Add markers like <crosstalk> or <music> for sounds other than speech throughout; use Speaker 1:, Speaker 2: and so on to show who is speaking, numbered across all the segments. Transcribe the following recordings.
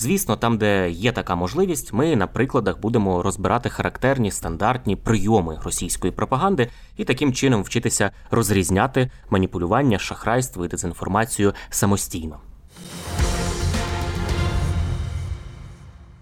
Speaker 1: Звісно, там, де є така можливість, ми на прикладах будемо розбирати характерні стандартні прийоми російської пропаганди і таким чином вчитися розрізняти маніпулювання, шахрайство і дезінформацію самостійно.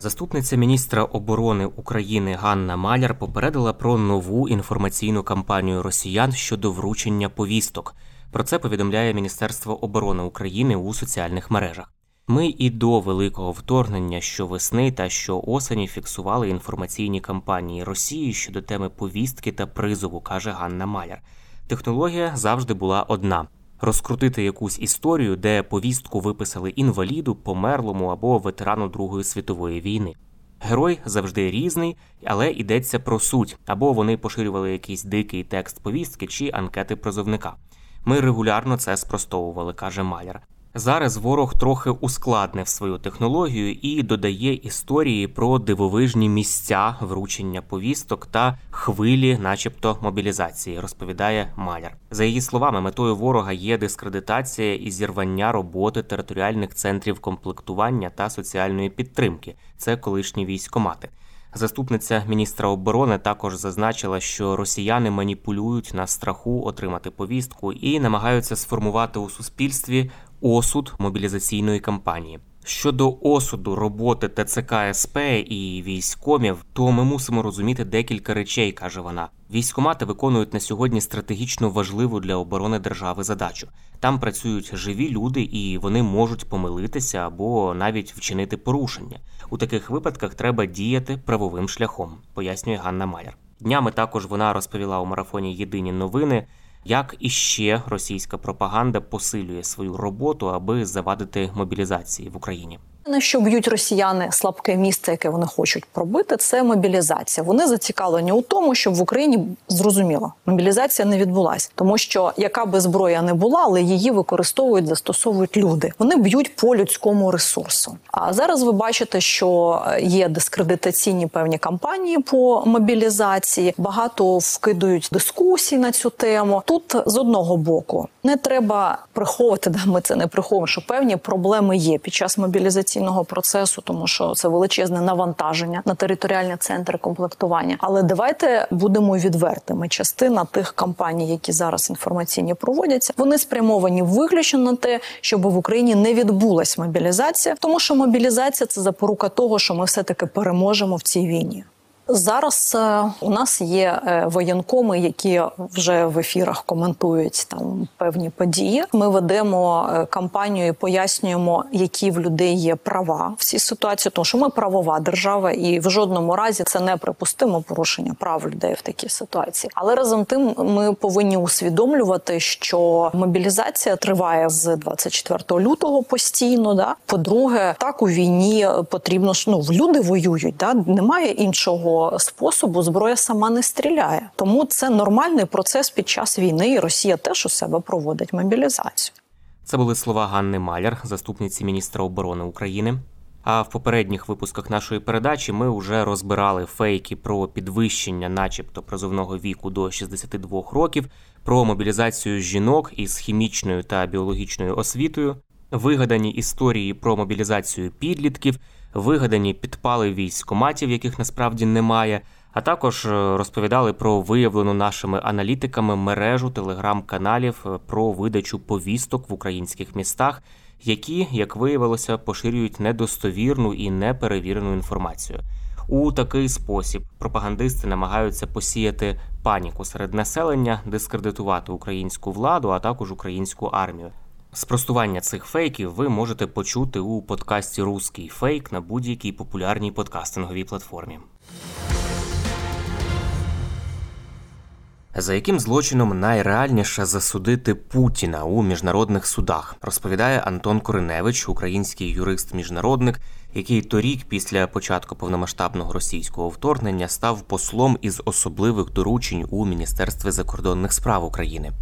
Speaker 1: Заступниця міністра оборони України Ганна Маляр попередила про нову інформаційну кампанію росіян щодо вручення повісток. Про це повідомляє Міністерство оборони України у соціальних мережах. Ми і до великого вторгнення щовесни та щоосені фіксували інформаційні кампанії Росії щодо теми повістки та призову, каже Ганна Маляр. Технологія завжди була одна: розкрутити якусь історію, де повістку виписали інваліду, померлому або ветерану Другої світової війни. Герой завжди різний, але йдеться про суть, або вони поширювали якийсь дикий текст повістки чи анкети призовника. Ми регулярно це спростовували, каже Маляр. Зараз ворог трохи ускладнив свою технологію і додає історії про дивовижні місця вручення повісток та хвилі, начебто, мобілізації, розповідає Маляр. За її словами, метою ворога є дискредитація і зірвання роботи територіальних центрів комплектування та соціальної підтримки. Це колишні військомати. Заступниця міністра оборони також зазначила, що росіяни маніпулюють на страху отримати повістку і намагаються сформувати у суспільстві осуд мобілізаційної кампанії. Щодо осуду роботи ТЦК СП і військомів, то ми мусимо розуміти декілька речей, каже вона. Військомати виконують на сьогодні стратегічно важливу для оборони держави задачу. Там працюють живі люди, і вони можуть помилитися або навіть вчинити порушення. У таких випадках треба діяти правовим шляхом, пояснює Ганна Майер. Днями також вона розповіла у марафоні Єдині новини як іще російська пропаганда посилює свою роботу, аби завадити мобілізації в Україні.
Speaker 2: На що б'ють росіяни слабке місце, яке вони хочуть пробити, це мобілізація. Вони зацікавлені у тому, щоб в Україні зрозуміло, мобілізація не відбулася, тому що яка би зброя не була, але її використовують, застосовують люди. Вони б'ють по людському ресурсу. А зараз ви бачите, що є дискредитаційні певні кампанії по мобілізації. Багато вкидують дискусій на цю тему. Тут з одного боку не треба приховувати, <laughs> да ми це не приховуємо, що певні проблеми є під час мобілізації мобілізаційного процесу, тому що це величезне навантаження на територіальні центри комплектування. Але давайте будемо відвертими. Частина тих кампаній, які зараз інформаційні проводяться, вони спрямовані виключно на те, щоб в Україні не відбулась мобілізація, тому що мобілізація це запорука того, що ми все таки переможемо в цій війні. Зараз е, у нас є е, воєнкоми, які вже в ефірах коментують там певні події. Ми ведемо е, кампанію, і пояснюємо, які в людей є права в цій ситуації, тому що ми правова держава, і в жодному разі це не припустимо порушення прав людей в такій ситуації. Але разом тим ми повинні усвідомлювати, що мобілізація триває з 24 лютого постійно. Да, по-друге, так у війні потрібно ну люди воюють. Да, немає іншого способу зброя сама не стріляє. Тому це нормальний процес під час війни, і Росія теж у себе проводить мобілізацію.
Speaker 1: Це були слова Ганни Маляр, заступниці міністра оборони України. А в попередніх випусках нашої передачі ми вже розбирали фейки про підвищення, начебто, призовного віку до 62 років, про мобілізацію жінок із хімічною та біологічною освітою, вигадані історії про мобілізацію підлітків вигадані підпали військоматів, яких насправді немає. А також е, розповідали про виявлену нашими аналітиками мережу телеграм-каналів е, про видачу повісток в українських містах, які, як виявилося, поширюють недостовірну і неперевірену інформацію. У такий спосіб пропагандисти намагаються посіяти паніку серед населення, дискредитувати українську владу, а також українську армію. Спростування цих фейків ви можете почути у подкасті Руський фейк на будь-якій популярній подкастинговій платформі. За яким злочином найреальніше засудити Путіна у міжнародних судах, розповідає Антон Кориневич, український юрист-міжнародник, який торік, після початку повномасштабного російського вторгнення, став послом із особливих доручень у Міністерстві закордонних справ України.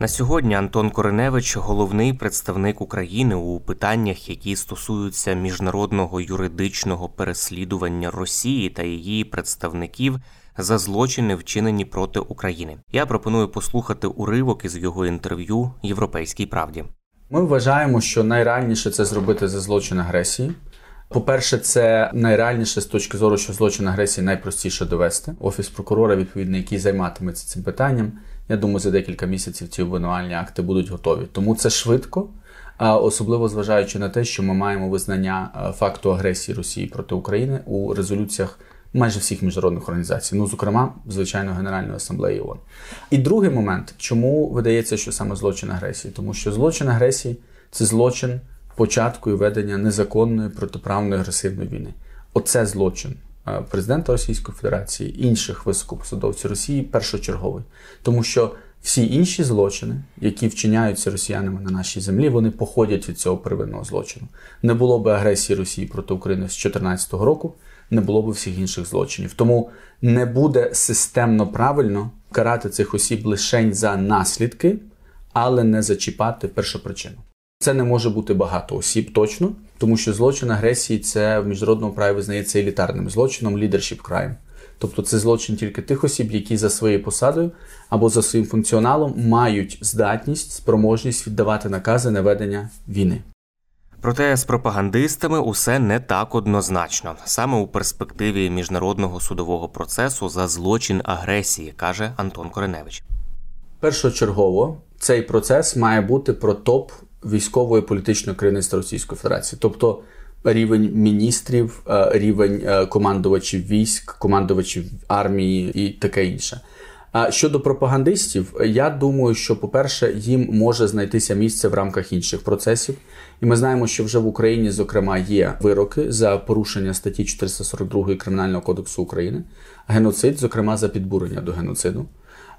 Speaker 1: На сьогодні Антон Кориневич головний представник України у питаннях, які стосуються міжнародного юридичного переслідування Росії та її представників за злочини, вчинені проти України. Я пропоную послухати уривок із його інтерв'ю Європейській правді.
Speaker 3: Ми вважаємо, що найреальніше це зробити за злочин агресії. По-перше, це найреальніше з точки зору, що злочин агресії найпростіше довести. Офіс прокурора, відповідно, який займатиметься цим питанням. Я думаю, за декілька місяців ці обвинувальні акти будуть готові. Тому це швидко, особливо зважаючи на те, що ми маємо визнання факту агресії Росії проти України у резолюціях майже всіх міжнародних організацій, ну зокрема, звичайно, Генеральної асамблеї ООН. І другий момент, чому видається, що саме злочин агресії, тому що злочин агресії це злочин початку і ведення незаконної протиправної агресивної війни. Оце злочин президента Російської Федерації, інших високопосадовців Росії першочерговий, тому що всі інші злочини, які вчиняються росіянами на нашій землі, вони походять від цього первинного злочину. Не було би агресії Росії проти України з 2014 року, не було б всіх інших злочинів. Тому не буде системно правильно карати цих осіб лише за наслідки, але не зачіпати першопричину. Це не може бути багато осіб точно, тому що злочин агресії це в міжнародному праві визнається елітарним злочином leadership crime. Тобто це злочин тільки тих осіб, які за своєю посадою або за своїм функціоналом мають здатність, спроможність віддавати накази на ведення війни.
Speaker 1: Проте з пропагандистами усе не так однозначно, саме у перспективі міжнародного судового процесу за злочин агресії, каже Антон Кореневич.
Speaker 3: Першочергово цей процес має бути про топ військової політичної керівництва Російської Федерації, тобто рівень міністрів, е, рівень е, командувачів військ, командувачів армії і таке інше. А щодо пропагандистів, я думаю, що, по-перше, їм може знайтися місце в рамках інших процесів, і ми знаємо, що вже в Україні, зокрема, є вироки за порушення статті 442 кримінального кодексу України, геноцид, зокрема за підбурення до геноциду.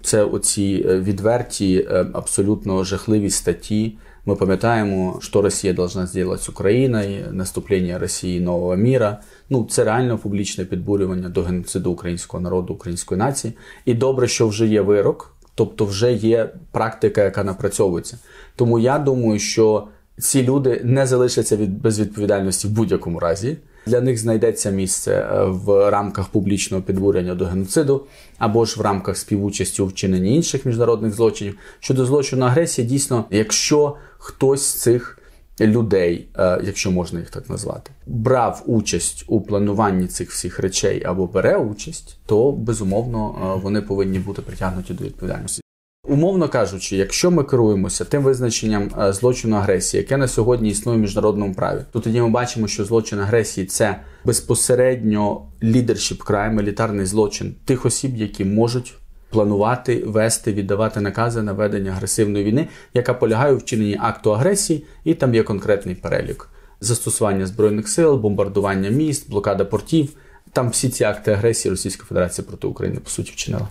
Speaker 3: Це оці е, відверті, абсолютно жахливі статті. Ми пам'ятаємо, що Росія должна зробити з Україною, наступлення Росії нового міра. Ну це реально публічне підбурювання до геноциду українського народу, української нації. І добре, що вже є вирок, тобто вже є практика, яка напрацьовується. Тому я думаю, що ці люди не залишаться від безвідповідальності в будь-якому разі. Для них знайдеться місце е, в рамках публічного підбурення до геноциду або ж в рамках співучасті у вчиненні інших міжнародних злочинів. Щодо злочину агресії, дійсно, якщо хтось з цих людей, е, якщо можна їх так назвати, брав участь у плануванні цих всіх речей або бере участь, то безумовно е, вони повинні бути притягнуті до відповідальності. Умовно кажучи, якщо ми керуємося тим визначенням е, злочину агресії, яке на сьогодні існує в міжнародному праві, то тоді ми бачимо, що злочин агресії це безпосередньо лідершіп крайм, елітарний злочин тих осіб, які можуть планувати, вести, віддавати накази на ведення агресивної війни, яка полягає у вчиненні акту агресії, і там є конкретний перелік застосування збройних сил, бомбардування міст, блокада портів. Там всі ці акти агресії Російська Федерація проти України по суті вчинила.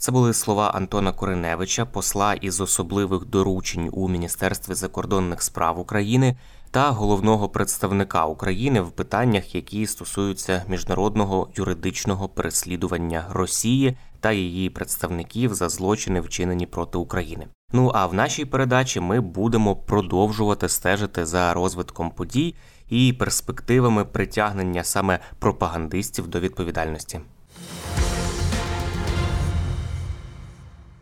Speaker 1: Це були слова Антона Кориневича, посла із особливих доручень у Міністерстві закордонних справ України та головного представника України в питаннях, які стосуються міжнародного юридичного переслідування Росії та її представників за злочини, вчинені проти України. Ну а в нашій передачі ми будемо продовжувати стежити за розвитком подій і перспективами притягнення саме пропагандистів до відповідальності.